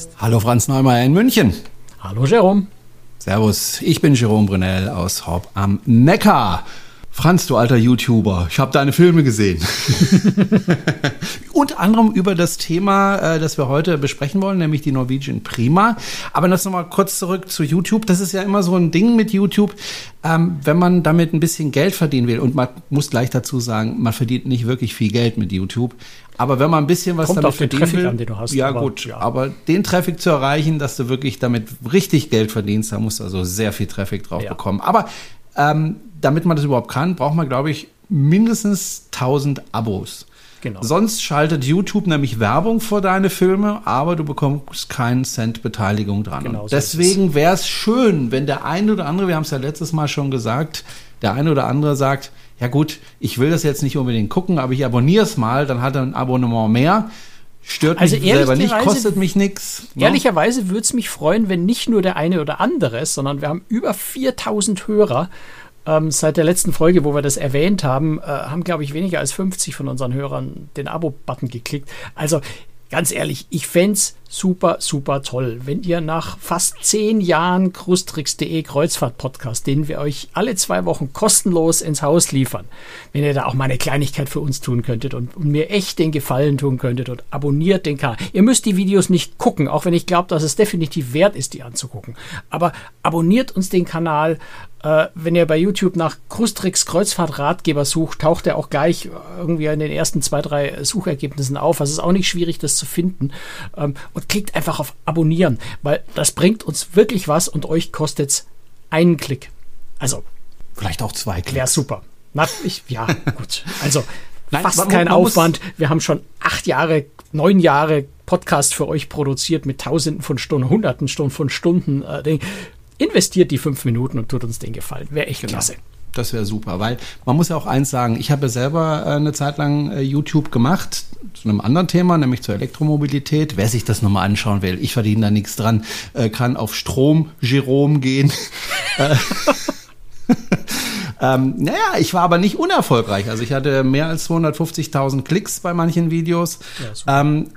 Kreuzfahrt-Podcast. Hallo Franz Neumeier in München. Hallo Jerome. Servus, ich bin Jerome Brunel aus Horb am Neckar. Franz, du alter YouTuber, ich habe deine Filme gesehen. Unter anderem über das Thema, äh, das wir heute besprechen wollen, nämlich die Norwegian Prima. Aber das nochmal kurz zurück zu YouTube. Das ist ja immer so ein Ding mit YouTube, ähm, wenn man damit ein bisschen Geld verdienen will. Und man muss gleich dazu sagen, man verdient nicht wirklich viel Geld mit YouTube. Aber wenn man ein bisschen was Kommt damit auf den verdienen Traffic will, an, den du hast, ja aber, gut, ja. aber den Traffic zu erreichen, dass du wirklich damit richtig Geld verdienst, da musst du also sehr viel Traffic drauf Ja. bekommen. Aber ähm, damit man das überhaupt kann, braucht man, glaube ich, mindestens 1000 Abos. Genau. Sonst schaltet YouTube nämlich Werbung vor deine Filme, aber du bekommst keinen Cent Beteiligung dran. Genau so deswegen wäre es schön, wenn der eine oder andere, wir haben es ja letztes Mal schon gesagt, der eine oder andere sagt, ja gut, ich will das jetzt nicht unbedingt gucken, aber ich abonniere es mal, dann hat er ein Abonnement mehr. Stört Also mich selber nicht, ehrlicherweise- kostet mich nichts. Ehrlicherweise würde es mich freuen, wenn nicht nur der eine oder andere, sondern wir haben über 4000 Hörer. Ähm, seit der letzten Folge, wo wir das erwähnt haben, äh, haben, glaube ich, weniger als 50 von unseren Hörern den Abo-Button geklickt. Also ganz ehrlich, ich fänd's super, super toll, wenn ihr nach fast zehn Jahren Cruistricks.de Kreuzfahrt-Podcast, den wir euch alle zwei Wochen kostenlos ins Haus liefern, wenn ihr da auch mal eine Kleinigkeit für uns tun könntet und, mir echt den Gefallen tun könntet und abonniert den Kanal. Ihr müsst die Videos nicht gucken, auch wenn ich glaube, dass es definitiv wert ist, die anzugucken. Aber abonniert uns den Kanal. Äh, wenn ihr bei YouTube nach Cruistricks Kreuzfahrt-Ratgeber sucht, taucht er auch gleich irgendwie in den ersten zwei, drei Suchergebnissen auf. Also es ist auch nicht schwierig, das zu finden. Ähm, und klickt einfach auf Abonnieren, weil das bringt uns wirklich was und euch kostet's einen Klick. Also, Vielleicht auch zwei wäre Klicks. super. Na, ich, ja, gut. Also, Nein, fast man- kein man Aufwand. Wir haben schon acht Jahre, neun Jahre Podcast für euch produziert mit tausenden von Stunden, hunderten Stunden von Stunden. Äh, investiert die fünf Minuten und tut uns den Gefallen. Wäre echt Genau. klasse. Das wäre super, weil man muss ja auch eins sagen, ich habe ja selber äh, eine Zeit lang äh, YouTube gemacht zu einem anderen Thema, nämlich zur Elektromobilität. Wer sich das nochmal anschauen will, ich verdiene da nichts dran, äh, kann auf Strom Jerome gehen. Äh, ähm, naja, ich war aber nicht unerfolgreich. Also ich hatte mehr als 250.000 Klicks bei manchen Videos. Ja, ähm,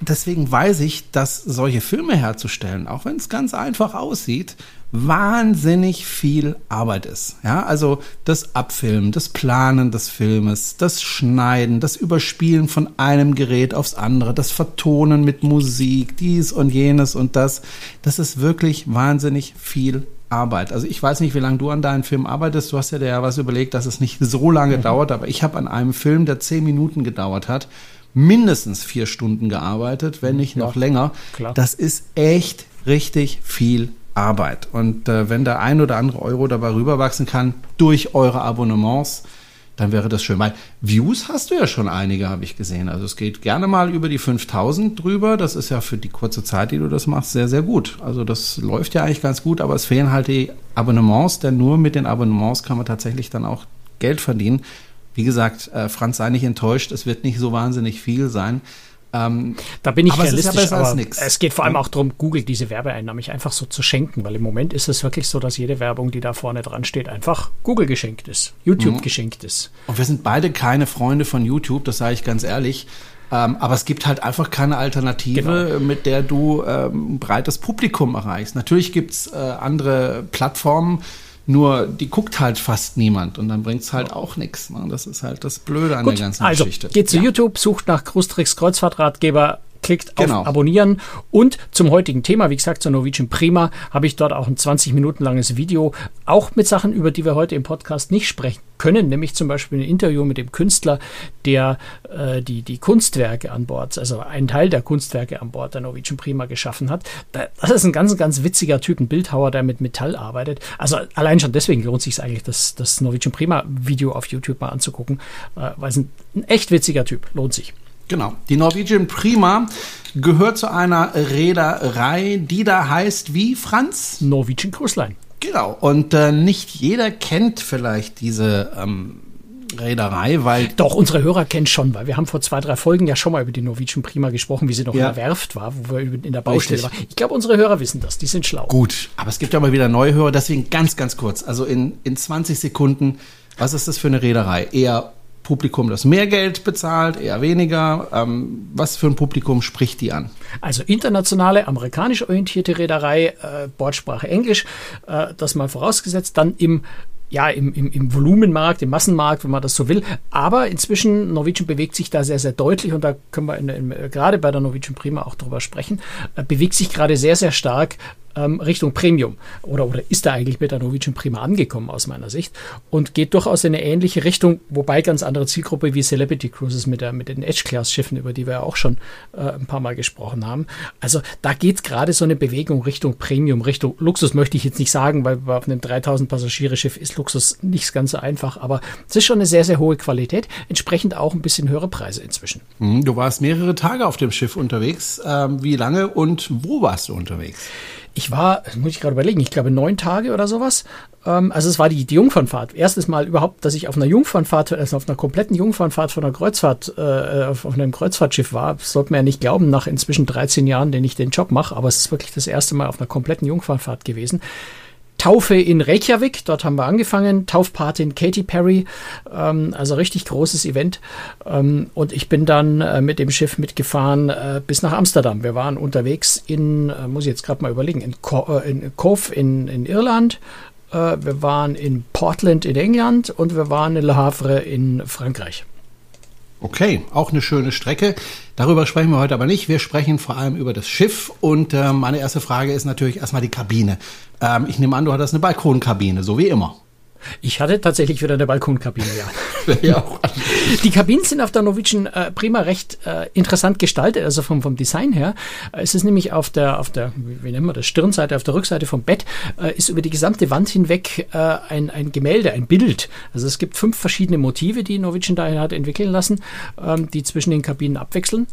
deswegen weiß ich, dass solche Filme herzustellen, auch wenn es ganz einfach aussieht, wahnsinnig viel Arbeit ist. Ja, also das Abfilmen, das Planen des Filmes, das Schneiden, das Überspielen von einem Gerät aufs andere, das Vertonen mit Musik, dies und jenes und das. Das ist wirklich wahnsinnig viel Arbeit. Also ich weiß nicht, wie lange du an deinem Film arbeitest. Du hast ja dir ja was überlegt, dass es nicht so lange dauert, aber ich habe an einem Film, der zehn Minuten gedauert hat, mindestens vier Stunden gearbeitet, wenn nicht noch länger. klar. Das ist echt richtig viel Arbeit. Und äh, wenn der ein oder andere Euro dabei rüberwachsen kann durch eure Abonnements, dann wäre das schön. Weil Views hast du ja schon einige, habe ich gesehen. Also es geht gerne mal über die 5000 drüber. Das ist ja für die kurze Zeit, die du das machst, sehr, sehr gut. Also das läuft ja eigentlich ganz gut, aber es fehlen halt die Abonnements, denn nur mit den Abonnements kann man tatsächlich dann auch Geld verdienen. Wie gesagt, äh, Franz, sei nicht enttäuscht, es wird nicht so wahnsinnig viel sein. Ähm, Da bin ich Aber es realistisch, als aber es geht vor allem auch darum, Google diese Werbeeinnahmen nicht einfach so zu schenken, weil im Moment ist es wirklich so, dass jede Werbung, die da vorne dran steht, einfach Google geschenkt ist, YouTube Mhm. geschenkt ist. Und wir sind beide keine Freunde von YouTube, das sage ich ganz ehrlich. Ähm, aber es gibt halt einfach keine Alternative, Genau. mit der du ähm, ein breites Publikum erreichst. Natürlich gibt's äh, andere Plattformen, nur die guckt halt fast niemand und dann bringt's halt auch nichts. Ne? Das ist halt das Blöde an Gut, der ganzen also Geschichte. geht zu Ja. YouTube, sucht nach Cruistricks Kreuzfahrtratgeber, klickt auf Genau. Abonnieren und zum heutigen Thema, wie gesagt, zur Norwegian Prima, habe ich dort auch ein 20 Minuten langes Video, auch mit Sachen, über die wir heute im Podcast nicht sprechen können, nämlich zum Beispiel ein Interview mit dem Künstler, der äh, die, die Kunstwerke an Bord, also einen Teil der Kunstwerke an Bord der Norwegian Prima geschaffen hat. Da- Das ist ein ganz, ganz witziger Typ, ein Bildhauer, der mit Metall arbeitet. Also allein schon deswegen lohnt sich eigentlich, das, das Norwegian Prima Video auf YouTube mal anzugucken, äh, weil es ein, ein echt witziger Typ, lohnt sich. Genau. Die Norwegian Prima gehört zu einer Reederei, die da heißt wie Franz? Norwegian Cruise Line. Genau. Und äh, nicht jeder kennt vielleicht diese ähm, Reederei, weil Doch, unsere Hörer kennen schon, weil wir haben vor zwei, drei Folgen ja schon mal über die Norwegian Prima gesprochen, wie sie noch Ja. in der Werft war, wo wir in der Baustelle waren. Ich glaube, unsere Hörer wissen das, die sind schlau. Gut, aber es gibt ja mal wieder neue Hörer, deswegen ganz, ganz kurz. Also in, in 20 Sekunden, was ist das für eine Reederei? Eher Publikum, das mehr Geld bezahlt, eher weniger? Ähm, was für ein Publikum spricht die an? Also internationale, amerikanisch orientierte Reederei, äh, Bordsprache Englisch, äh, das mal vorausgesetzt. Dann im ja, im, im, im Volumenmarkt, im Massenmarkt, wenn man das so will. Aber inzwischen, Norwegian bewegt sich da sehr, sehr deutlich und da können wir in, in, gerade bei der Norwegian Prima auch drüber sprechen, äh, bewegt sich gerade sehr, sehr stark ähm, Richtung Premium oder, oder ist da eigentlich mit der Norwegian Prima angekommen aus meiner Sicht und geht durchaus in eine ähnliche Richtung, wobei ganz andere Zielgruppe wie Celebrity Cruises mit, der, mit den Edge-Class-Schiffen, über die wir ja auch schon äh, ein paar Mal gesprochen haben. Also da geht gerade so eine Bewegung Richtung Premium, Richtung Luxus möchte ich jetzt nicht sagen, weil auf einem 3000 Passagiere-Schiff ist Luxus nicht ganz so einfach, aber es ist schon eine sehr, sehr hohe Qualität, entsprechend auch ein bisschen höhere Preise inzwischen. Mhm, du warst mehrere Tage auf dem Schiff unterwegs. Ähm, wie lange und wo warst du unterwegs? Ich war, muss ich gerade überlegen, ich glaube neun Tage oder sowas. Ähm, also es war die, die Jungfernfahrt. Erstes Mal überhaupt, dass ich auf einer Jungfernfahrt, also auf einer kompletten Jungfernfahrt von einer Kreuzfahrt, äh, auf, auf einem Kreuzfahrtschiff war. Das sollte man ja nicht glauben, nach inzwischen 13 Jahren, den ich den Job mache, aber es ist wirklich das erste Mal auf einer kompletten Jungfernfahrt gewesen. Taufe in Reykjavik, dort haben wir angefangen, Taufpatin Katy Perry, ähm, also richtig großes Event. Ähm, und ich bin dann äh, mit dem Schiff mitgefahren äh, bis nach Amsterdam. Wir waren unterwegs in, äh, muss ich jetzt gerade mal überlegen, in, Co äh, in Cove in, in Irland, äh, wir waren in Portland in England und wir waren in Le Havre in Frankreich. Okay, auch eine schöne Strecke. Darüber sprechen wir heute aber nicht. Wir sprechen vor allem über das Schiff. Und äh, meine erste Frage ist natürlich erstmal die Kabine. Ähm, ich nehme an, du hattest eine Balkonkabine, so wie immer. Ich hatte tatsächlich wieder eine Balkonkabine, ja. ja die Kabinen sind auf der Norwegian äh, Prima recht äh, interessant gestaltet, also vom, vom Design her. Äh, es ist nämlich auf der, auf der, wie nennen wir das, Stirnseite, auf der Rückseite vom Bett, äh, ist über die gesamte Wand hinweg äh, ein, ein Gemälde, ein Bild. Also es gibt fünf verschiedene Motive, die Norwegian daher hat entwickeln lassen, ähm, die zwischen den Kabinen abwechseln.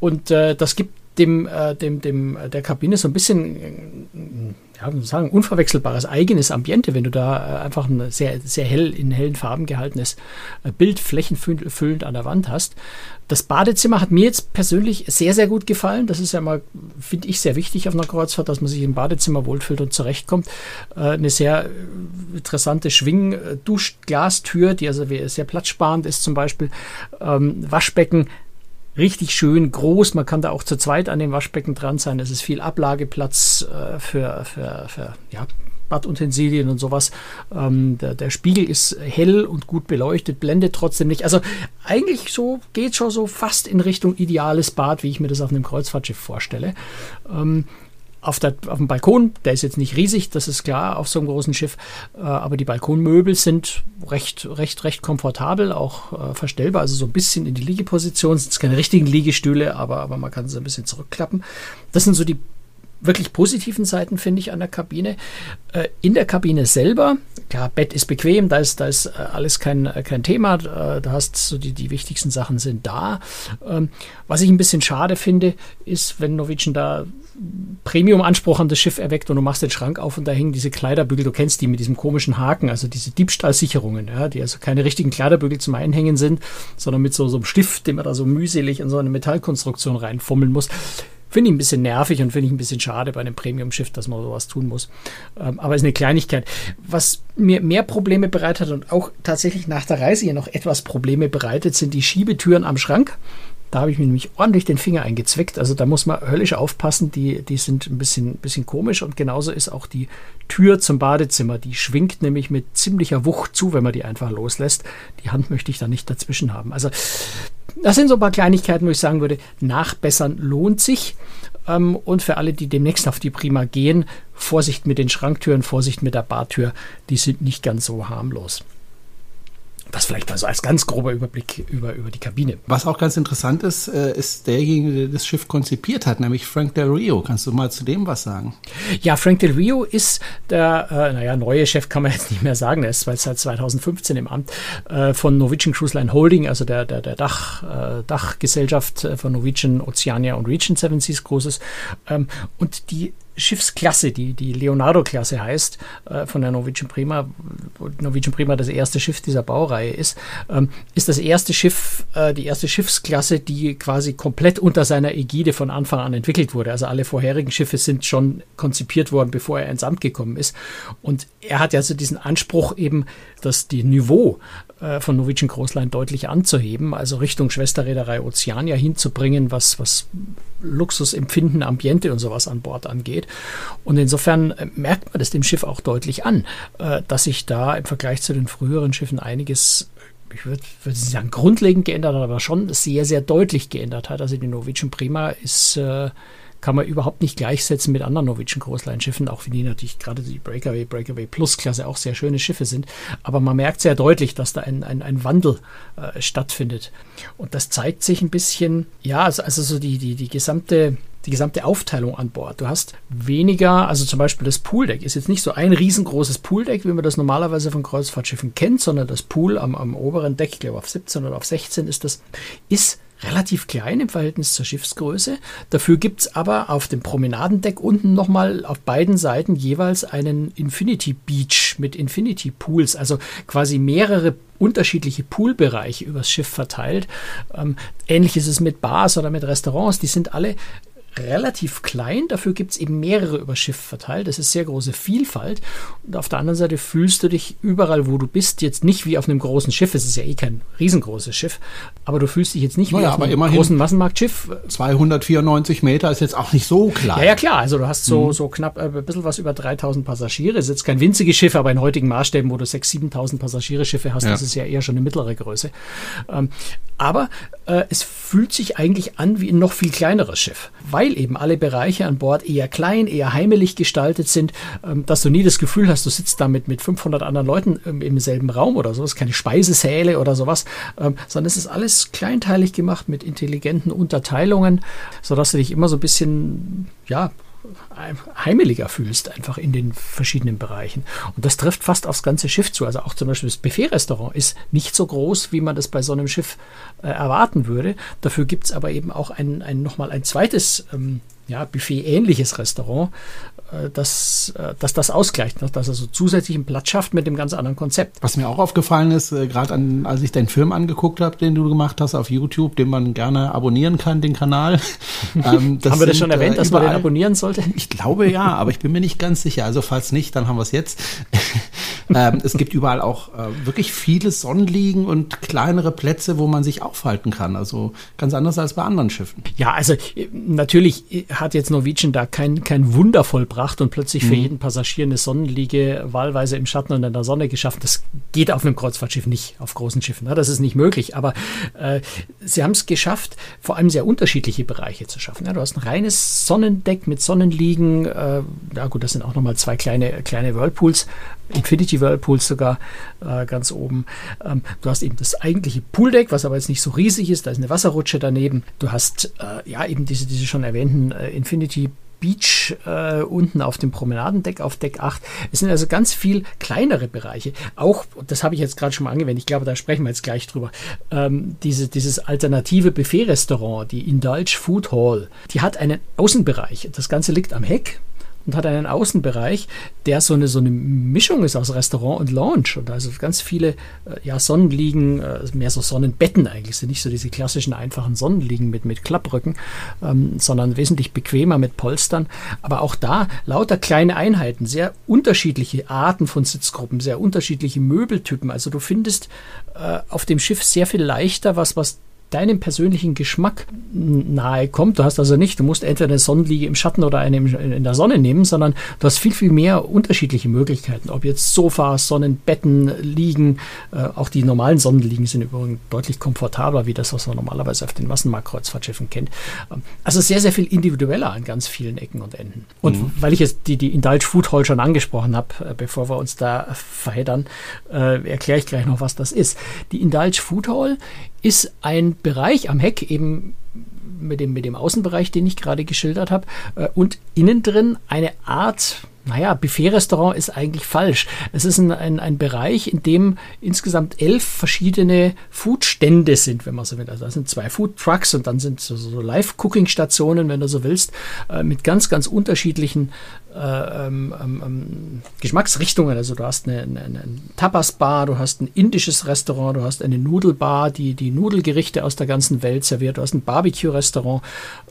Und äh, das gibt dem, äh, dem, dem, der Kabine so ein bisschen, äh, ja, wie sagen, unverwechselbares eigenes Ambiente, wenn du da äh, einfach ein sehr, sehr hell in hellen Farben gehaltenes äh, Bild flächenfüllend an der Wand hast. Das Badezimmer hat mir jetzt persönlich sehr, sehr gut gefallen. Das ist ja mal, finde ich, sehr wichtig auf einer Kreuzfahrt, dass man sich im Badezimmer wohlfühlt und zurechtkommt. Äh, eine sehr interessante Schwing-Duschglastür, die also sehr platzsparend ist zum Beispiel. Ähm, Waschbecken richtig schön groß. Man kann da auch zu zweit an dem Waschbecken dran sein. Es ist viel Ablageplatz äh, für, für, für ja, Badutensilien und sowas. Ähm, der, der, Spiegel ist hell und gut beleuchtet, blendet trotzdem nicht. Also eigentlich so geht schon so fast in Richtung ideales Bad, wie ich mir das auf einem Kreuzfahrtschiff vorstelle. Ähm, auf, der, auf dem Balkon, der ist jetzt nicht riesig, das ist klar auf so einem großen Schiff, äh, aber die Balkonmöbel sind recht, recht, recht komfortabel, auch äh, verstellbar, also so ein bisschen in die Liegeposition, sind keine richtigen Liegestühle, aber, aber man kann sie ein bisschen zurückklappen. Das sind so die wirklich positiven Seiten, finde ich, an der Kabine. Äh, in der Kabine selber, klar, Bett ist bequem, da ist, da ist äh, alles kein, äh, kein Thema, da hast so die, die wichtigsten Sachen sind da. Ähm, was ich ein bisschen schade finde, ist, wenn Norwegian da Premium-Anspruch an das Schiff erweckt und du machst den Schrank auf und da hängen diese Kleiderbügel, du kennst die mit diesem komischen Haken, also diese Diebstahlsicherungen, ja, die also keine richtigen Kleiderbügel zum Einhängen sind, sondern mit so, so einem Stift, den man da so mühselig in so eine Metallkonstruktion reinfummeln muss. Finde ich ein bisschen nervig und finde ich ein bisschen schade bei einem Premium-Schiff, dass man sowas tun muss. Ähm, aber ist eine Kleinigkeit. Was mir mehr Probleme bereitet und auch tatsächlich nach der Reise hier noch etwas Probleme bereitet, sind die Schiebetüren am Schrank. Da habe ich mir nämlich ordentlich den Finger eingezwickt. Also da muss man höllisch aufpassen. Die, die sind ein bisschen, bisschen komisch. Und genauso ist auch die Tür zum Badezimmer. Die schwingt nämlich mit ziemlicher Wucht zu, wenn man die einfach loslässt. Die Hand möchte ich da nicht dazwischen haben. Also das sind so ein paar Kleinigkeiten, wo ich sagen würde, nachbessern lohnt sich. Ähm, und für alle, die demnächst auf die Prima gehen, Vorsicht mit den Schranktüren, Vorsicht mit der Bartür, die sind nicht ganz so harmlos. Das vielleicht mal so als ganz grober Überblick über, über die Kabine. Was auch ganz interessant ist, äh, ist derjenige, der das Schiff konzipiert hat, nämlich Frank Del Rio. Kannst du mal zu dem was sagen? Ja, Frank Del Rio ist der, äh, naja, neue Chef kann man jetzt nicht mehr sagen, er ist seit 2015 im Amt äh, von Norwegian Cruise Line Holding, also der, der, der Dach, äh, Dachgesellschaft von Norwegian, Oceania und Region Seven Seas Großes. Ähm, und die Schiffsklasse, die, die Leonardo-Klasse heißt, äh, von der Norwegian Prima, Norwegian Prima das erste Schiff dieser Baureihe ist, ähm, ist das erste Schiff, äh, die erste Schiffsklasse, die quasi komplett unter seiner Ägide von Anfang an entwickelt wurde. Also alle vorherigen Schiffe sind schon konzipiert worden, bevor er ins Amt gekommen ist. Und er hat ja so diesen Anspruch eben, dass die Niveau von Norwegian Cruise Line deutlich anzuheben, also Richtung Schwesterreederei Oceania hinzubringen, was, was Luxusempfinden, Ambiente und sowas an Bord angeht. Und insofern äh, merkt man das dem Schiff auch deutlich an, äh, dass sich da im Vergleich zu den früheren Schiffen einiges ich würde würd sagen, grundlegend geändert hat, aber schon sehr, sehr deutlich geändert hat. Also die Norwegian Prima ist äh, kann man überhaupt nicht gleichsetzen mit anderen Norwegian Großleinschiffen, auch wenn die natürlich gerade die Breakaway, Breakaway Plus Klasse auch sehr schöne Schiffe sind. Aber man merkt sehr deutlich, dass da ein, ein, ein Wandel äh, stattfindet. Und das zeigt sich ein bisschen, ja, also, also so die, die, die gesamte die gesamte Aufteilung an Bord. Du hast weniger, also zum Beispiel das Pooldeck ist jetzt nicht so ein riesengroßes Pooldeck, wie man das normalerweise von Kreuzfahrtschiffen kennt, sondern das Pool am, am oberen Deck, ich glaube auf 17 oder auf 16 ist das, ist relativ klein im Verhältnis zur Schiffsgröße. Dafür gibt es aber auf dem Promenadendeck unten nochmal auf beiden Seiten jeweils einen Infinity Beach mit Infinity Pools, also quasi mehrere unterschiedliche Poolbereiche übers Schiff verteilt. Ähm, ähnlich ist es mit Bars oder mit Restaurants. Die sind alle relativ klein, dafür gibt es eben mehrere über Schiff verteilt. Das ist sehr große Vielfalt. Und auf der anderen Seite fühlst du dich überall, wo du bist, jetzt nicht wie auf einem großen Schiff. Es ist ja eh kein riesengroßes Schiff, aber du fühlst dich jetzt nicht naja, wie auf einem großen Massenmarktschiff. 294 Meter ist jetzt auch nicht so klein. Ja, ja klar. Also du hast so, mhm. so knapp äh, ein bisschen was über 3000 Passagiere. Es ist jetzt kein winziges Schiff, aber in heutigen Maßstäben, wo du 6.000, 7.000 Passagiere-Schiffe hast, ja. das ist ja eher schon eine mittlere Größe. Ähm, aber äh, es fühlt sich eigentlich an wie ein noch viel kleineres Schiff, weil eben alle Bereiche an Bord eher klein, eher heimelig gestaltet sind, ähm, dass du nie das Gefühl hast, du sitzt damit mit 500 anderen Leuten ähm, im selben Raum oder so. Es ist keine Speisesäle oder sowas, ähm, sondern es ist alles kleinteilig gemacht mit intelligenten Unterteilungen, sodass du dich immer so ein bisschen, ja, heimeliger fühlst, einfach in den verschiedenen Bereichen. Und das trifft fast aufs ganze Schiff zu. Also auch zum Beispiel das Buffet-Restaurant ist nicht so groß, wie man das bei so einem Schiff äh, erwarten würde. Dafür gibt es aber eben auch ein, ein, nochmal ein zweites ähm, ja, Buffet-ähnliches Restaurant, äh, dass, äh, dass das ausgleicht, ne? dass er so zusätzlichen Platz schafft mit dem ganz anderen Konzept. Was mir auch aufgefallen ist, äh, gerade als ich deinen Film angeguckt habe, den du gemacht hast auf YouTube, den man gerne abonnieren kann, den Kanal. ähm, haben wir das schon erwähnt, dass überall, man den abonnieren sollte? Ich glaube ja, aber ich bin mir nicht ganz sicher. Also falls nicht, dann haben wir es jetzt. ähm, es gibt überall auch äh, wirklich viele Sonnenliegen und kleinere Plätze, wo man sich aufhalten kann. Also ganz anders als bei anderen Schiffen. Ja, also natürlich hat jetzt Norwegian da kein, kein Wunder vollbracht und plötzlich mhm. für jeden Passagier eine Sonnenliege wahlweise im Schatten und in der Sonne geschaffen. Das geht auf einem Kreuzfahrtschiff nicht, auf großen Schiffen. Ne? Das ist nicht möglich. Aber äh, sie haben es geschafft, vor allem sehr unterschiedliche Bereiche zu schaffen. Ja, du hast ein reines Sonnendeck mit Sonnenliegen. Äh, ja gut, das sind auch nochmal zwei kleine, kleine Whirlpools. Infinity Whirlpools sogar äh, ganz oben. Ähm, du hast eben das eigentliche Pooldeck, was aber jetzt nicht so riesig ist. Da ist eine Wasserrutsche daneben. Du hast äh, ja eben diese, diese schon erwähnten äh, Infinity Beach äh, unten auf dem Promenadendeck auf Deck 8. Es sind also ganz viel kleinere Bereiche. Auch, das habe ich jetzt gerade schon mal angewendet, ich glaube, da sprechen wir jetzt gleich drüber. Ähm, diese, dieses alternative Buffet-Restaurant, die Indulge Food Hall, die hat einen Außenbereich. Das Ganze liegt am Heck und hat einen Außenbereich, der so eine, so eine Mischung ist aus Restaurant und Lounge. Und also ganz viele äh, ja, Sonnenliegen, äh, mehr so Sonnenbetten eigentlich, sind nicht so diese klassischen einfachen Sonnenliegen mit, mit Klapprücken, ähm, sondern wesentlich bequemer mit Polstern. Aber auch da lauter kleine Einheiten, sehr unterschiedliche Arten von Sitzgruppen, sehr unterschiedliche Möbeltypen. Also du findest äh, auf dem Schiff sehr viel leichter was, was deinem persönlichen Geschmack nahe kommt. Du hast also nicht, du musst entweder eine Sonnenliege im Schatten oder eine in der Sonne nehmen, sondern du hast viel, viel mehr unterschiedliche Möglichkeiten. Ob jetzt Sofas, Sonnenbetten, Liegen, äh, auch die normalen Sonnenliegen sind übrigens deutlich komfortabler, wie das, was man normalerweise auf den Massenmarktkreuzfahrtschiffen kennt. Ähm, also sehr, sehr viel individueller an ganz vielen Ecken und Enden. Und mhm. weil ich jetzt die, die Indulge Food Hall schon angesprochen habe, äh, bevor wir uns da verheddern, äh, erkläre ich gleich noch, was das ist. Die Indulge Food Hall ist ein Bereich am Heck eben mit dem, mit dem Außenbereich, den ich gerade geschildert habe, äh, und innen drin eine Art naja, Buffet-Restaurant ist eigentlich falsch. Es ist ein, ein, ein, Bereich, in dem insgesamt elf verschiedene Foodstände sind, wenn man so will. Also da sind zwei Food Trucks und dann sind so, so Live-Cooking-Stationen, wenn du so willst, äh, mit ganz, ganz unterschiedlichen äh, ähm, ähm, ähm, Geschmacksrichtungen. Also du hast eine, eine, eine Tapas-Bar, du hast ein indisches Restaurant, du hast eine Nudelbar, die die Nudelgerichte aus der ganzen Welt serviert, du hast ein Barbecue-Restaurant,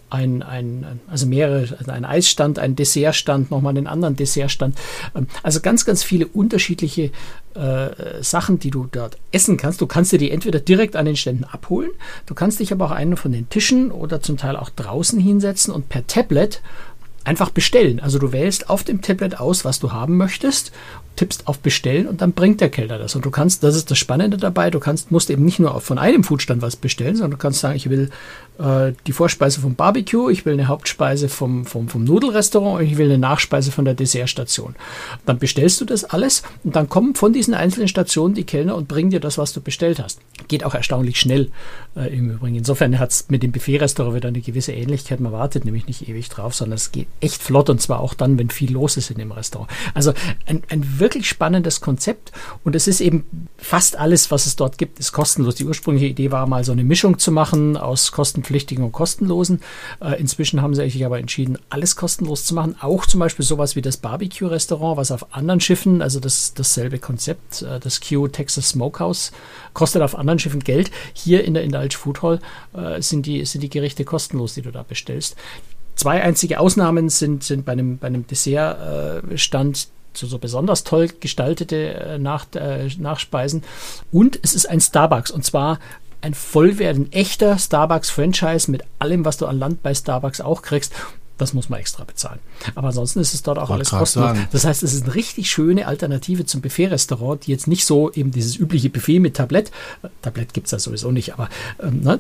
ein, ein, also mehrere, also ein Eisstand, ein Dessertstand, nochmal einen anderen Dessertstand. Ähm, also ganz, ganz viele unterschiedliche äh, Sachen, die du dort essen kannst. Du kannst dir die entweder direkt an den Ständen abholen, du kannst dich aber auch einen von den Tischen oder zum Teil auch draußen hinsetzen und per Tablet einfach bestellen. Also du wählst auf dem Tablet aus, was du haben möchtest tippst auf Bestellen und dann bringt der Kellner das. Und du kannst, das ist das Spannende dabei, du kannst, musst eben nicht nur von einem Foodstand was bestellen, sondern du kannst sagen, ich will äh, die Vorspeise vom Barbecue, ich will eine Hauptspeise vom, vom, vom Nudelrestaurant und ich will eine Nachspeise von der Dessertstation. Dann bestellst du das alles und dann kommen von diesen einzelnen Stationen die Kellner und bringen dir das, was du bestellt hast. Geht auch erstaunlich schnell äh, im Übrigen. Insofern hat es mit dem Buffet-Restaurant wieder eine gewisse Ähnlichkeit. Man wartet nämlich nicht ewig drauf, sondern es geht echt flott und zwar auch dann, wenn viel los ist in dem Restaurant. Also ein, ein wirklich spannendes Konzept und es ist eben fast alles, was es dort gibt, ist kostenlos. Die ursprüngliche Idee war mal so eine Mischung zu machen aus kostenpflichtigen und kostenlosen. Äh, inzwischen haben sie sich aber entschieden, alles kostenlos zu machen. Auch zum Beispiel sowas wie das Barbecue-Restaurant, was auf anderen Schiffen, also das dasselbe Konzept, äh, das Q Texas Smokehouse, kostet auf anderen Schiffen Geld. Hier in der Indulge Food Hall äh, sind, die, sind die Gerichte kostenlos, die du da bestellst. Zwei einzige Ausnahmen sind, sind bei einem, bei einem Dessertstand so, so besonders toll gestaltete äh, Nach, äh, Nachspeisen. Und es ist ein Starbucks und zwar ein vollwertiger, echter Starbucks-Franchise mit allem, was du an Land bei Starbucks auch kriegst. Das muss man extra bezahlen. Aber ansonsten ist es dort auch alles kostenlos. Das heißt, es ist eine richtig schöne Alternative zum Buffet-Restaurant, die jetzt nicht so eben dieses übliche Buffet mit Tablett, äh, Tablett gibt es ja sowieso nicht, aber, ähm, ne,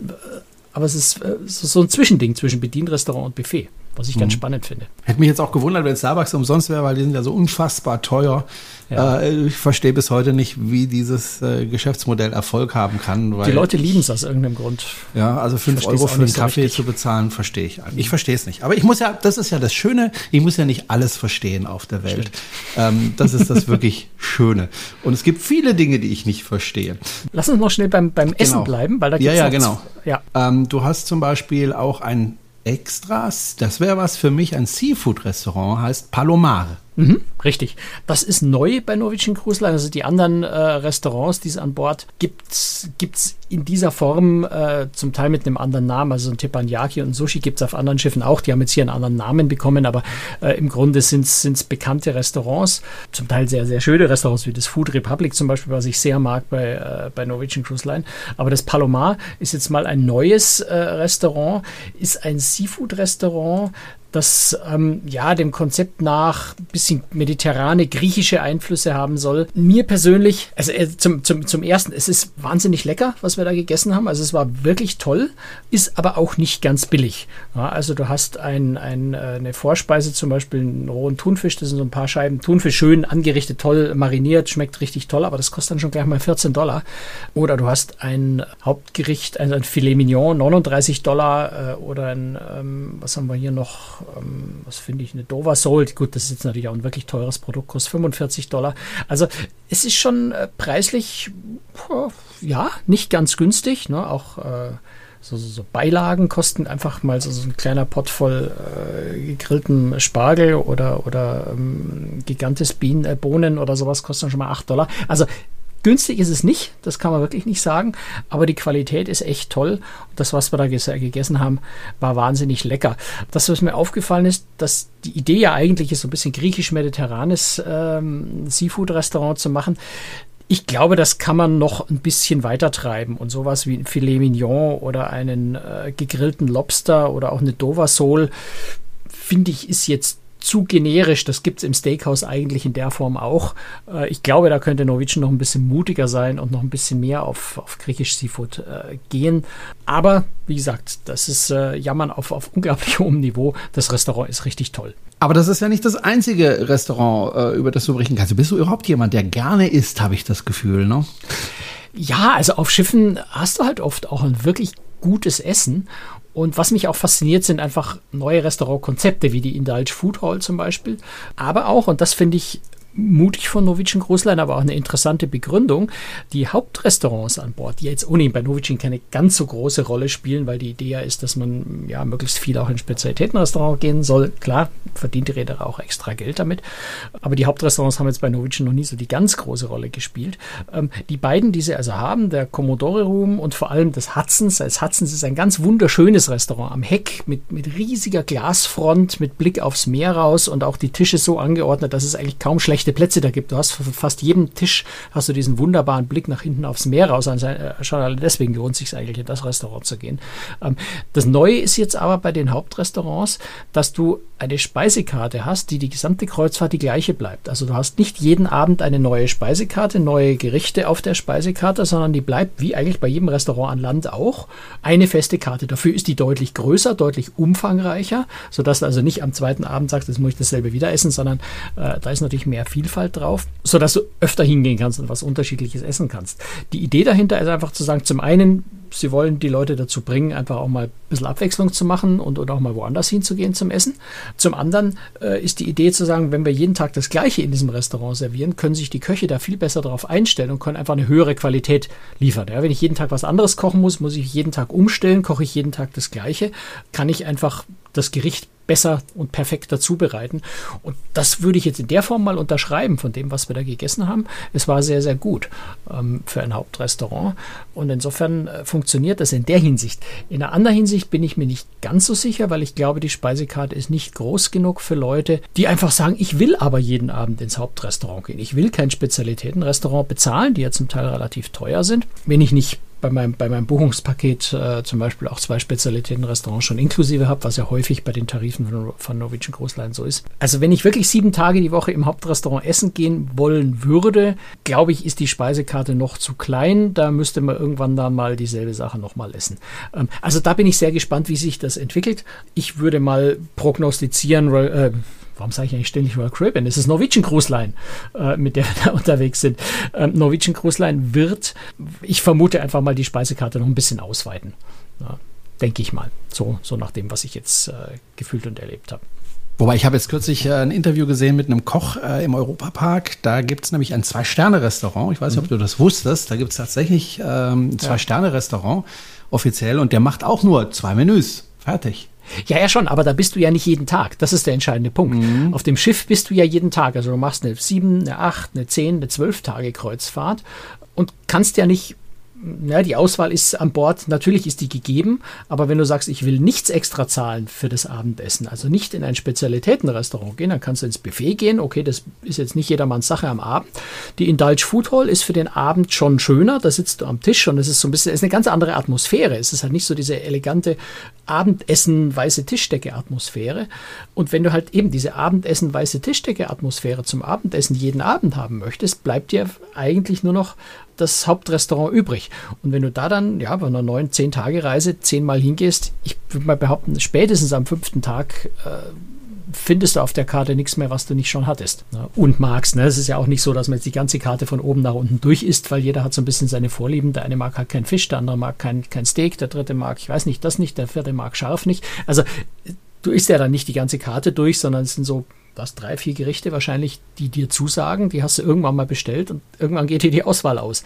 aber es ist äh, so ein Zwischending zwischen Bedienrestaurant und Buffet was ich ganz mhm. spannend finde. Hätte mich jetzt auch gewundert, wenn Starbucks umsonst wäre, weil die sind ja so unfassbar teuer. Ja. Äh, ich verstehe bis heute nicht, wie dieses äh, Geschäftsmodell Erfolg haben kann. die Leute lieben es aus irgendeinem Grund. Ja, also fünf Euro für einen Kaffee so zu bezahlen, verstehe ich. Ich verstehe es nicht. Aber ich muss ja, das ist ja das Schöne, ich muss ja nicht alles verstehen auf der Welt. Ähm, das ist das wirklich Schöne. Und es gibt viele Dinge, die ich nicht verstehe. Lass uns noch schnell beim, beim Essen genau. bleiben, weil da gibt's Ja, ja, genau. Ja. Ähm, du hast zum Beispiel auch ein Extras. Das wäre was für mich. Ein Seafood-Restaurant heißt Palomare. Mhm, richtig. Das ist neu bei Norwegian Cruise Line. Also die anderen äh, Restaurants, die es an Bord gibt, gibt es in dieser Form äh, zum Teil mit einem anderen Namen. Also ein Teppanyaki und Sushi gibt es auf anderen Schiffen auch. Die haben jetzt hier einen anderen Namen bekommen, aber äh, im Grunde sind es bekannte Restaurants. Zum Teil sehr, sehr schöne Restaurants, wie das Food Republic zum Beispiel, was ich sehr mag bei, äh, bei Norwegian Cruise Line. Aber das Palomar ist jetzt mal ein neues äh, Restaurant, ist ein Seafood-Restaurant, das ähm, ja dem Konzept nach ein bisschen mediterrane, griechische Einflüsse haben soll. Mir persönlich, also äh, zum, zum, zum ersten, es ist wahnsinnig lecker, was wir da gegessen haben. Also es war wirklich toll, ist aber auch nicht ganz billig. Ja, also du hast ein, ein, äh, eine Vorspeise, zum Beispiel einen rohen Thunfisch, das sind so ein paar Scheiben Thunfisch, schön angerichtet, toll mariniert, schmeckt richtig toll, aber das kostet dann schon gleich mal 14 Dollar. Oder du hast ein Hauptgericht, also ein Filet Mignon, 39 Dollar äh, oder ein, ähm, was haben wir hier noch? ähm, was finde ich, eine Dover Soul. Gut, das ist jetzt natürlich auch ein wirklich teures Produkt, kostet 45 Dollar. Also es ist schon äh, preislich, ja, nicht ganz günstig. Ne? Auch äh, so, so, Beilagen kosten einfach mal so, so ein kleiner Pott voll äh, gegrillten Spargel oder, oder ähm, gigantes Bienen, äh, Bohnen oder sowas kostet schon mal 8 Dollar. Also Günstig ist es nicht, das kann man wirklich nicht sagen, aber die Qualität ist echt toll. Das, was wir da gegessen haben, war wahnsinnig lecker. Das, was mir aufgefallen ist, dass die Idee ja eigentlich ist, so ein bisschen griechisch-mediterranes ähm, Seafood-Restaurant zu machen. Ich glaube, das kann man noch ein bisschen weiter treiben und sowas wie ein Filet Mignon oder einen äh, gegrillten Lobster oder auch eine Dover Sole, finde ich, ist jetzt zu generisch. Das gibt es im Steakhouse eigentlich in der Form auch. Äh, ich glaube, da könnte Norwegian noch ein bisschen mutiger sein und noch ein bisschen mehr auf, auf griechisch Seafood äh, gehen. Aber wie gesagt, das ist äh, Jammern auf, auf unglaublich hohem Niveau. Das Restaurant ist richtig toll. Aber das ist ja nicht das einzige Restaurant, äh, über das du berichten kannst. Bist du überhaupt jemand, der gerne isst, habe ich das Gefühl, ne? Ja, also auf Schiffen hast du halt oft auch ein wirklich gutes Essen. Und was mich auch fasziniert, sind einfach neue Restaurantkonzepte, wie die Indulge Food Hall zum Beispiel. Aber auch, und das finde ich mutig von Cruise Line, aber auch eine interessante Begründung. Die Hauptrestaurants an Bord, die jetzt ohnehin bei Norwegian keine ganz so große Rolle spielen, weil die Idee ja ist, dass man ja möglichst viel auch in Spezialitätenrestaurant gehen soll. Klar, verdient die Reederei auch extra Geld damit. Aber die Hauptrestaurants haben jetzt bei Norwegian noch nie so die ganz große Rolle gespielt. Ähm, die beiden, die sie also haben, der Commodore Room und vor allem das Hudson's. Das Hudson's ist ein ganz wunderschönes Restaurant am Heck mit, mit riesiger Glasfront, mit Blick aufs Meer raus und auch die Tische so angeordnet, dass es eigentlich kaum schlechte schlechte Plätze da gibt. Du hast fast jedem Tisch hast du diesen wunderbaren Blick nach hinten aufs Meer raus. Also, äh, schon deswegen lohnt sich eigentlich in das Restaurant zu gehen. Ähm, das Neue ist jetzt aber bei den Hauptrestaurants, dass du eine Speisekarte hast, die die gesamte Kreuzfahrt die gleiche bleibt. Also du hast nicht jeden Abend eine neue Speisekarte, neue Gerichte auf der Speisekarte, sondern die bleibt wie eigentlich bei jedem Restaurant an Land auch eine feste Karte. Dafür ist die deutlich größer, deutlich umfangreicher, sodass du also nicht am zweiten Abend sagst, jetzt muss ich dasselbe wieder essen, sondern äh, da ist natürlich mehr Vielfalt drauf, sodass du öfter hingehen kannst und was Unterschiedliches essen kannst. Die Idee dahinter ist einfach zu sagen, zum einen, sie wollen die Leute dazu bringen, einfach auch mal ein bisschen Abwechslung zu machen und oder auch mal woanders hinzugehen zum Essen. Zum anderen äh, ist die Idee zu sagen, wenn wir jeden Tag das Gleiche in diesem Restaurant servieren, können sich die Köche da viel besser darauf einstellen und können einfach eine höhere Qualität liefern. Ja, wenn ich jeden Tag was anderes kochen muss, muss ich jeden Tag umstellen, koche ich jeden Tag das Gleiche, kann ich einfach das Gericht besser und perfekter zubereiten. Und das würde ich jetzt in der Form mal unterschreiben von dem, was wir da gegessen haben. Es war sehr, sehr gut ähm, für ein Hauptrestaurant. Und insofern äh, funktioniert das in der Hinsicht. In einer anderen Hinsicht bin ich mir nicht ganz so sicher, weil ich glaube, die Speisekarte ist nicht groß genug für Leute, die einfach sagen, ich will aber jeden Abend ins Hauptrestaurant gehen. Ich will kein Spezialitätenrestaurant bezahlen, die ja zum Teil relativ teuer sind, wenn ich nicht bei meinem, bei meinem Buchungspaket äh, zum Beispiel auch zwei Spezialitäten-Restaurants schon inklusive habe, was ja häufig bei den Tarifen von, von Norwegian Cruise Line so ist. Also wenn ich wirklich sieben Tage die Woche im Hauptrestaurant essen gehen wollen würde, glaube ich, ist die Speisekarte noch zu klein. Da müsste man irgendwann dann mal dieselbe Sache nochmal essen. Ähm, also da bin ich sehr gespannt, wie sich das entwickelt. Ich würde mal prognostizieren, äh, warum sage ich eigentlich ständig Royal Caribbean? Es ist Norwegian Cruise Line, äh, mit der wir da unterwegs sind. Ähm, Norwegian Cruise Line wird, ich vermute einfach mal, die Speisekarte noch ein bisschen ausweiten. Ja, Denke ich mal. So, so nach dem, was ich jetzt äh, gefühlt und erlebt habe. Wobei ich habe jetzt kürzlich äh, ein Interview gesehen mit einem Koch äh, im Europapark. Da gibt es nämlich ein Zwei-Sterne-Restaurant. Ich weiß nicht, mhm. ob du das wusstest. Da gibt es tatsächlich ähm, ein Zwei-Sterne-Restaurant offiziell und der macht auch nur zwei Menüs. Fertig. Ja, ja schon, aber da bist du ja nicht jeden Tag. Das ist der entscheidende Punkt. Mhm. Auf dem Schiff bist du ja jeden Tag. Also du machst eine sieben, eine acht, eine zehn, eine zwölf Tage Kreuzfahrt und kannst ja nicht ja, die Auswahl ist an Bord, natürlich ist die gegeben, aber wenn du sagst, ich will nichts extra zahlen für das Abendessen, also nicht in ein Spezialitätenrestaurant gehen, dann kannst du ins Buffet gehen. Okay, das ist jetzt nicht jedermanns Sache am Abend. Die Indulge Food Hall ist für den Abend schon schöner. Da sitzt du am Tisch und es ist so ein bisschen, ist eine ganz andere Atmosphäre. Es ist halt nicht so diese elegante Abendessen, weiße Tischdecke Atmosphäre. Und wenn du halt eben diese Abendessen, weiße Tischdecke Atmosphäre zum Abendessen jeden Abend haben möchtest, bleibt dir eigentlich nur noch das Hauptrestaurant übrig. Und wenn du da dann, ja, bei einer neun, zehn Tage Reise zehnmal hingehst, ich würde mal behaupten, spätestens am fünften Tag äh, findest du auf der Karte nichts mehr, was du nicht schon hattest ne? und magst. Ne? Es ist ja auch nicht so, dass man jetzt die ganze Karte von oben nach unten durch isst, weil jeder hat so ein bisschen seine Vorlieben. Der eine mag halt kein Fisch, der andere mag kein, kein Steak, der dritte mag, ich weiß nicht, das nicht, der vierte mag scharf nicht. Also du isst ja dann nicht die ganze Karte durch, sondern es sind so was, drei, vier Gerichte wahrscheinlich, die dir zusagen, die hast du irgendwann mal bestellt und irgendwann geht dir die Auswahl aus.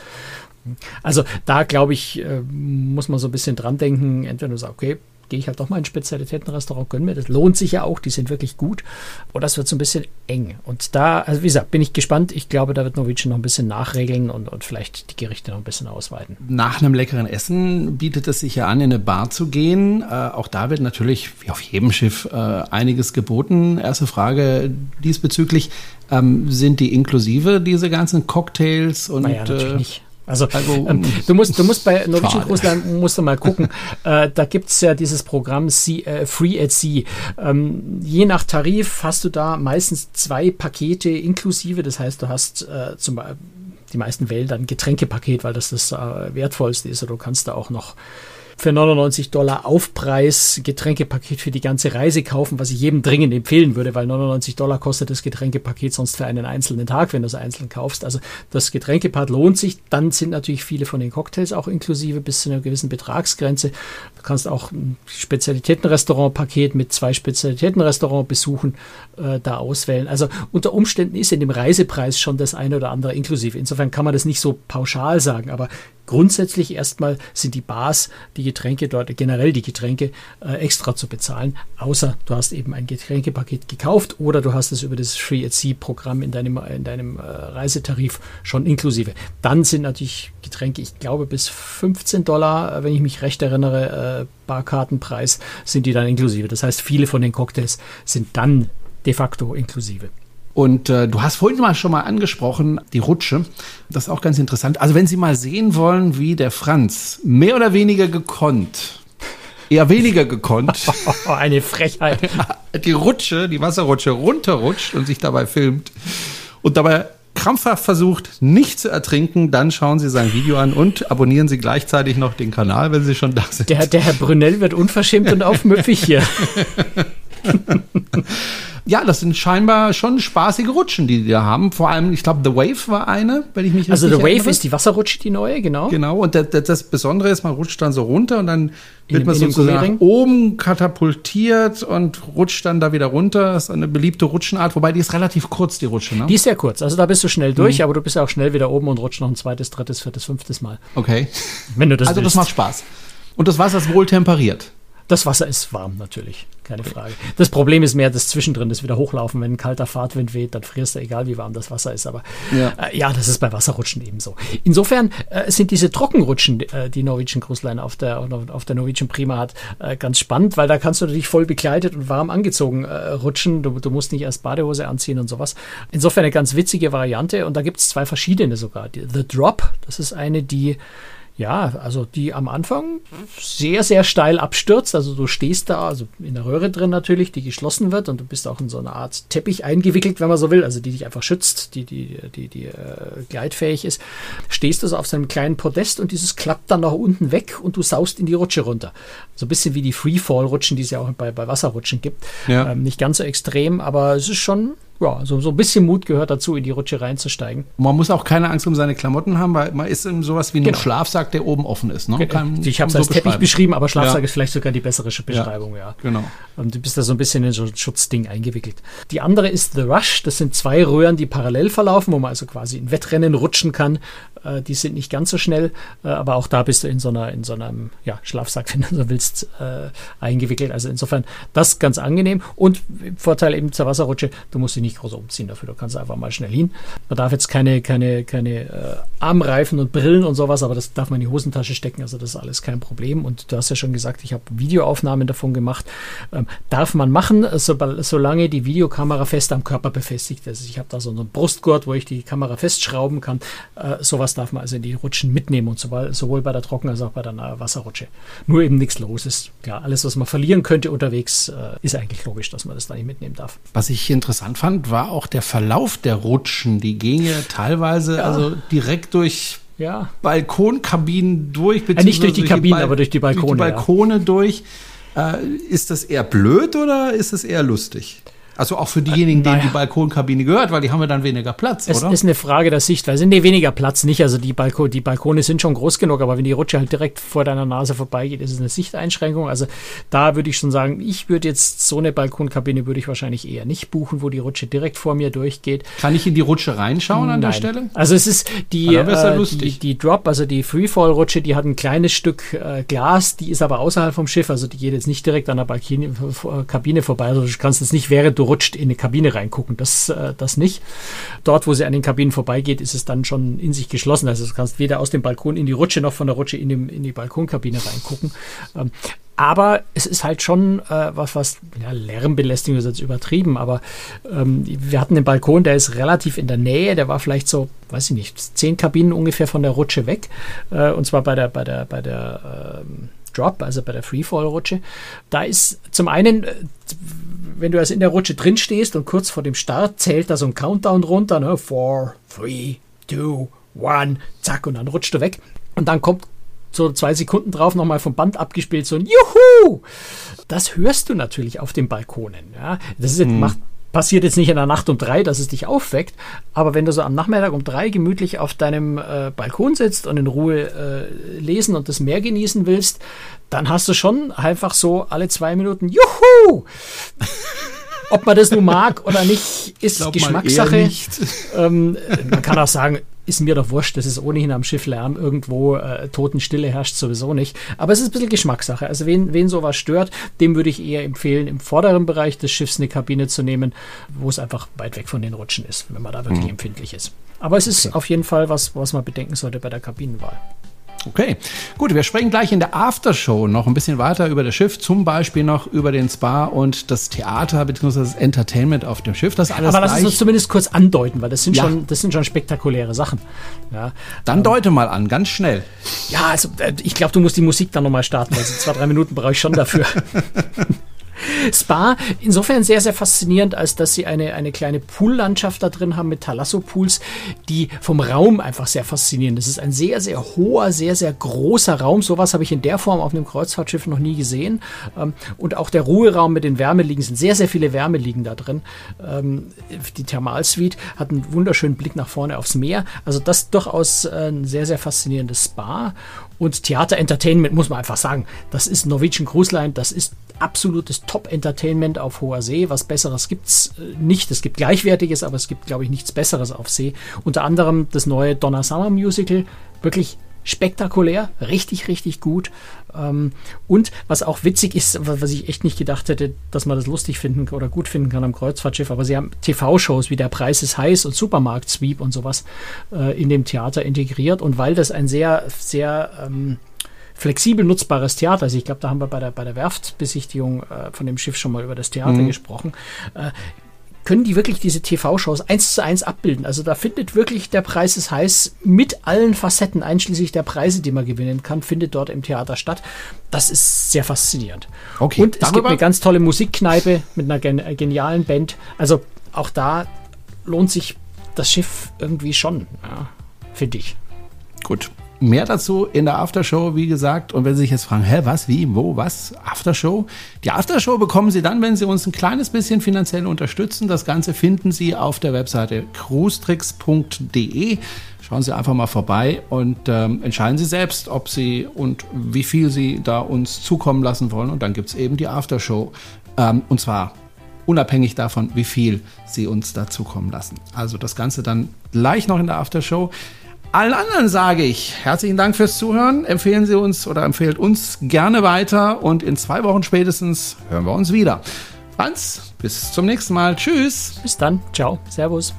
Also da glaube ich, äh, muss man so ein bisschen dran denken, entweder du sagst, okay, gehe ich halt doch mal in ein Spezialitätenrestaurant, gönn mir. Das lohnt sich ja auch, die sind wirklich gut. Und das wird so ein bisschen eng. Und da, also wie gesagt, bin ich gespannt. Ich glaube, da wird Norwegian noch ein bisschen nachregeln und, und vielleicht die Gerichte noch ein bisschen ausweiten. Nach einem leckeren Essen bietet es sich ja an, in eine Bar zu gehen. Äh, auch da wird natürlich, wie auf jedem Schiff, äh, einiges geboten. Erste Frage diesbezüglich. Ähm, sind die inklusive, diese ganzen Cocktails? Und, naja, natürlich äh, nicht. Also, also ähm, du musst, du musst bei Norwegian Cruise Line musst du mal gucken. äh, da gibt's ja dieses Programm sea, äh, Free at Sea. Ähm, je nach Tarif hast du da meistens zwei Pakete inklusive. Das heißt, du hast äh, zum Beispiel die meisten wählen dann Getränkepaket, weil das das äh, wertvollste ist. Oder du kannst da auch noch für 99 Dollar Aufpreis Getränkepaket für die ganze Reise kaufen, was ich jedem dringend empfehlen würde, weil 99 Dollar kostet das Getränkepaket sonst für einen einzelnen Tag, wenn du es einzeln kaufst. Also das Getränkepaket lohnt sich. Dann sind natürlich viele von den Cocktails auch inklusive bis zu einer gewissen Betragsgrenze. Du kannst auch ein Spezialitätenrestaurant-Paket mit zwei Spezialitätenrestaurant besuchen, äh, da auswählen. Also unter Umständen ist in dem Reisepreis schon das eine oder andere inklusive. Insofern kann man das nicht so pauschal sagen, aber grundsätzlich erstmal sind die Bars, die Getränke dort, generell die Getränke äh, extra zu bezahlen, außer du hast eben ein Getränkepaket gekauft oder du hast es über das Free at Sea Programm in deinem, in deinem äh, Reisetarif schon inklusive. Dann sind natürlich Getränke, ich glaube bis 15 Dollar, äh, wenn ich mich recht erinnere, äh, Barkartenpreis, sind die dann inklusive. Das heißt, viele von den Cocktails sind dann de facto inklusive. Und äh, du hast vorhin mal schon mal angesprochen, die Rutsche. Das ist auch ganz interessant. Also wenn Sie mal sehen wollen, wie der Franz mehr oder weniger gekonnt, eher weniger gekonnt, eine Frechheit, die Rutsche, die Wasserrutsche runterrutscht und sich dabei filmt und dabei krampfhaft versucht, nicht zu ertrinken, dann schauen Sie sein Video an und abonnieren Sie gleichzeitig noch den Kanal, wenn Sie schon da sind. Der, der Herr Brunel wird unverschämt und aufmüpfig hier. ja, das sind scheinbar schon spaßige Rutschen, die die da haben. Vor allem, ich glaube, The Wave war eine, wenn ich mich Also The Wave erinnere. ist die Wasserrutsche, die neue, genau. Genau, und das, das Besondere ist, man rutscht dann so runter und dann wird man sozusagen nach oben katapultiert und rutscht dann da wieder runter. Das ist eine beliebte Rutschenart, wobei die ist relativ kurz, die Rutsche, ne? Die ist sehr kurz, also da bist du schnell durch, mhm. aber du bist ja auch schnell wieder oben und rutscht noch ein zweites, drittes, viertes, fünftes Mal. Okay. Wenn du das Also willst. das macht Spaß. Und das Wasser ist wohl temperiert. Das Wasser ist warm natürlich, keine Frage. Das Problem ist mehr das Zwischendrin, das wieder hochlaufen. Wenn ein kalter Fahrtwind weht, dann frierst du, egal wie warm das Wasser ist. Aber ja, äh, ja das ist bei Wasserrutschen ebenso. Insofern äh, sind diese Trockenrutschen, äh, die Norwegian Cruise Line auf der, auf der Norwegian Prima hat, äh, ganz spannend, weil da kannst du dich voll bekleidet und warm angezogen äh, rutschen. Du, du, musst nicht erst Badehose anziehen und sowas. Insofern eine ganz witzige Variante. Und da gibt es zwei verschiedene sogar. Die, The Drop, das ist eine, die ja, also die am Anfang sehr, sehr steil abstürzt. Also du stehst da, also in der Röhre drin natürlich, die geschlossen wird und du bist auch in so eine Art Teppich eingewickelt, wenn man so will, also die dich einfach schützt, die, die, die, die äh, gleitfähig ist. Stehst du so auf so einem kleinen Podest und dieses klappt dann nach unten weg und du saust in die Rutsche runter. So ein bisschen wie die Freefall-Rutschen, die es ja auch bei, bei Wasserrutschen gibt. Ja. Ähm, nicht ganz so extrem, aber es ist schon ja, so, so ein bisschen Mut gehört dazu, in die Rutsche reinzusteigen. Man muss auch keine Angst um seine Klamotten haben, weil man ist in sowas wie ein genau. Schlafsack, der oben offen ist. Ne? Kann, ich habe es als Teppich beschrieben, aber Schlafsack ja. ist vielleicht sogar die bessere Beschreibung, ja. ja. Genau. Und du bist da so ein bisschen in so ein Schutzding eingewickelt. Die andere ist The Rush. Das sind zwei Röhren, die parallel verlaufen, wo man also quasi in Wettrennen rutschen kann. Äh, die sind nicht ganz so schnell, äh, aber auch da bist du in so einer, in so einem ja, Schlafsack, wenn du so willst, äh, eingewickelt. Also insofern das ganz angenehm. Und Vorteil eben zur Wasserrutsche, du musst dich nicht groß umziehen dafür. Du kannst einfach mal schnell hin. Man darf jetzt keine, keine, keine äh, Armreifen und Brillen und sowas, aber das darf man in die Hosentasche stecken. Also das ist alles kein Problem. Und du hast ja schon gesagt, ich habe Videoaufnahmen davon gemacht. Ähm, darf man machen, so, solange die Videokamera fest am Körper befestigt ist. Ich habe da so einen Brustgurt, wo ich die Kamera festschrauben kann. Äh, sowas darf man also in die Rutschen mitnehmen und sowohl, sowohl bei der Trocken- als auch bei der Wasserrutsche. Nur eben nichts los ist. Klar, alles, was man verlieren könnte unterwegs, äh, ist eigentlich logisch, dass man das da nicht mitnehmen darf. Was ich interessant fand, war auch der Verlauf der Rutschen. Die ginge teilweise ja. also direkt durch ja. Balkonkabinen durch. Ja, nicht durch die Kabinen, aber durch die Balkone. Durch die Balkone durch. Äh, ist das eher blöd oder ist es eher lustig? Also auch für diejenigen, denen naja. die Balkonkabine gehört, weil die haben ja dann weniger Platz, es oder? Es ist eine Frage der Sichtweise. Nee, weniger Platz nicht. Also die, Balko die Balkone sind schon groß genug, aber wenn die Rutsche halt direkt vor deiner Nase vorbeigeht, ist es eine Sichteinschränkung. Also da würde ich schon sagen, ich würde jetzt so eine Balkonkabine würde ich wahrscheinlich eher nicht buchen, wo die Rutsche direkt vor mir durchgeht. Kann ich in die Rutsche reinschauen an Nein. der Stelle? Also es ist die, äh, die, die, Drop, also die Freefall-Rutsche, die hat ein kleines Stück äh, Glas, die ist aber außerhalb vom Schiff, also die geht jetzt nicht direkt an der Balkine, Kabine vorbei. Also du kannst es nicht, während du rutscht, in eine Kabine Kabine reingucken. Das, äh, das nicht. Dort, wo sie an den Kabinen vorbeigeht, ist es dann schon in sich geschlossen. Also du kannst weder aus dem Balkon in die Rutsche noch von der Rutsche in, dem, in die Balkonkabine reingucken. Ähm, aber es ist halt schon äh, was, was ja, Lärmbelästigung ist jetzt übertrieben, aber ähm, wir hatten den Balkon, der ist relativ in der Nähe, der war vielleicht so, weiß ich nicht, zehn Kabinen ungefähr von der Rutsche weg. Äh, und zwar bei der, bei der, bei der ähm, Drop, also bei der Freefall-Rutsche. Da ist zum einen, äh, wenn du also in der Rutsche drin stehst und kurz vor dem Start zählt da so ein Countdown runter, ne? Four, three, two, one, zack, und dann rutscht du weg. Und dann kommt so zwei Sekunden drauf nochmal vom Band abgespielt, so ein Juhu! Das hörst du natürlich auf den Balkonen. Ja? Das ist jetzt, mhm. macht passiert jetzt nicht in der Nacht um drei, dass es dich aufweckt, aber wenn du so am Nachmittag um drei gemütlich auf deinem äh, Balkon sitzt und in Ruhe äh, lesen und das Meer genießen willst, dann hast du schon einfach so alle zwei Minuten Juhu! Ob man das nun mag oder nicht, ist Geschmackssache. Ähm, man kann auch sagen, ist mir doch wurscht, das ist ohnehin am Schiff Lärm, irgendwo äh, Totenstille herrscht sowieso nicht. Aber es ist ein bisschen Geschmackssache. Also wen, wen sowas stört, dem würde ich eher empfehlen, im vorderen Bereich des Schiffs eine Kabine zu nehmen, wo es einfach weit weg von den Rutschen ist, wenn man da wirklich mhm. empfindlich ist. Aber es ist okay. auf jeden Fall was, was man bedenken sollte bei der Kabinenwahl. Okay, gut, wir sprechen gleich in der Aftershow noch ein bisschen weiter über das Schiff, zum Beispiel noch über den Spa und das Theater bzw. das Entertainment auf dem Schiff. Das alles Aber lass uns zumindest kurz andeuten, weil das sind, ja. schon, das sind schon spektakuläre Sachen. Ja. Dann ähm, deute mal an, ganz schnell. Ja, also äh, ich glaube, du musst die Musik dann nochmal starten, weil so zwei, drei Minuten brauche ich schon dafür. Spa insofern sehr, sehr faszinierend, als dass sie eine, eine kleine Poollandschaft da drin haben mit Thalasso-Pools, die vom Raum einfach sehr faszinierend. Das ist ein sehr, sehr hoher, sehr, sehr großer Raum. Sowas habe ich in der Form auf einem Kreuzfahrtschiff noch nie gesehen. Ähm, und auch der Ruheraum mit den Wärmeliegen sind sehr, sehr viele Wärmeliegen da drin. Ähm, die Thermalsuite hat einen wunderschönen Blick nach vorne aufs Meer. Also das durchaus ein sehr, sehr faszinierendes Spa. Und Theater Entertainment muss man einfach sagen, das ist Norwegian Cruise Line, das ist absolutes Top-Entertainment auf hoher See. Was Besseres gibt es äh, nicht. Es gibt Gleichwertiges, aber es gibt, glaube ich, nichts Besseres auf See. Unter anderem das neue Donna Summer Musical. Wirklich spektakulär, richtig, richtig gut. Ähm, und was auch witzig ist, was ich echt nicht gedacht hätte, dass man das lustig finden oder gut finden kann am Kreuzfahrtschiff, aber sie haben TV-Shows wie Der Preis ist heiß und Supermarkt Sweep und sowas äh, in dem Theater integriert. Und weil das ein sehr, sehr ähm, flexibel nutzbares Theater. Also ich glaube, da haben wir bei der, bei der Werftbesichtigung äh, von dem Schiff schon mal über das Theater mhm. gesprochen. Äh, können die wirklich diese TV-Shows eins zu eins abbilden. Also da findet wirklich der Preis ist heiß mit allen Facetten, einschließlich der Preise, die man gewinnen kann, findet dort im Theater statt. Das ist sehr faszinierend. Okay, Und es gibt eine ganz tolle Musikkneipe mit einer gen äh, genialen Band. Also auch da lohnt sich das Schiff irgendwie schon, ja, finde ich. Gut, Mehr dazu in der Aftershow, wie gesagt. Und wenn Sie sich jetzt fragen, hä, was, wie, wo, was, Aftershow? Die Aftershow bekommen Sie dann, wenn Sie uns ein kleines bisschen finanziell unterstützen. Das Ganze finden Sie auf der Webseite cruestricks.de. Schauen Sie einfach mal vorbei und ähm, entscheiden Sie selbst, ob Sie und wie viel Sie da uns zukommen lassen wollen. Und dann gibt es eben die Aftershow. Ähm, und zwar unabhängig davon, wie viel Sie uns da zukommen lassen. Also das Ganze dann gleich noch in der Aftershow. Allen anderen sage ich herzlichen Dank fürs Zuhören. Empfehlen Sie uns oder empfehlt uns gerne weiter und in zwei Wochen spätestens hören wir uns wieder. Franz, bis zum nächsten Mal. Tschüss. Bis dann. Ciao. Servus.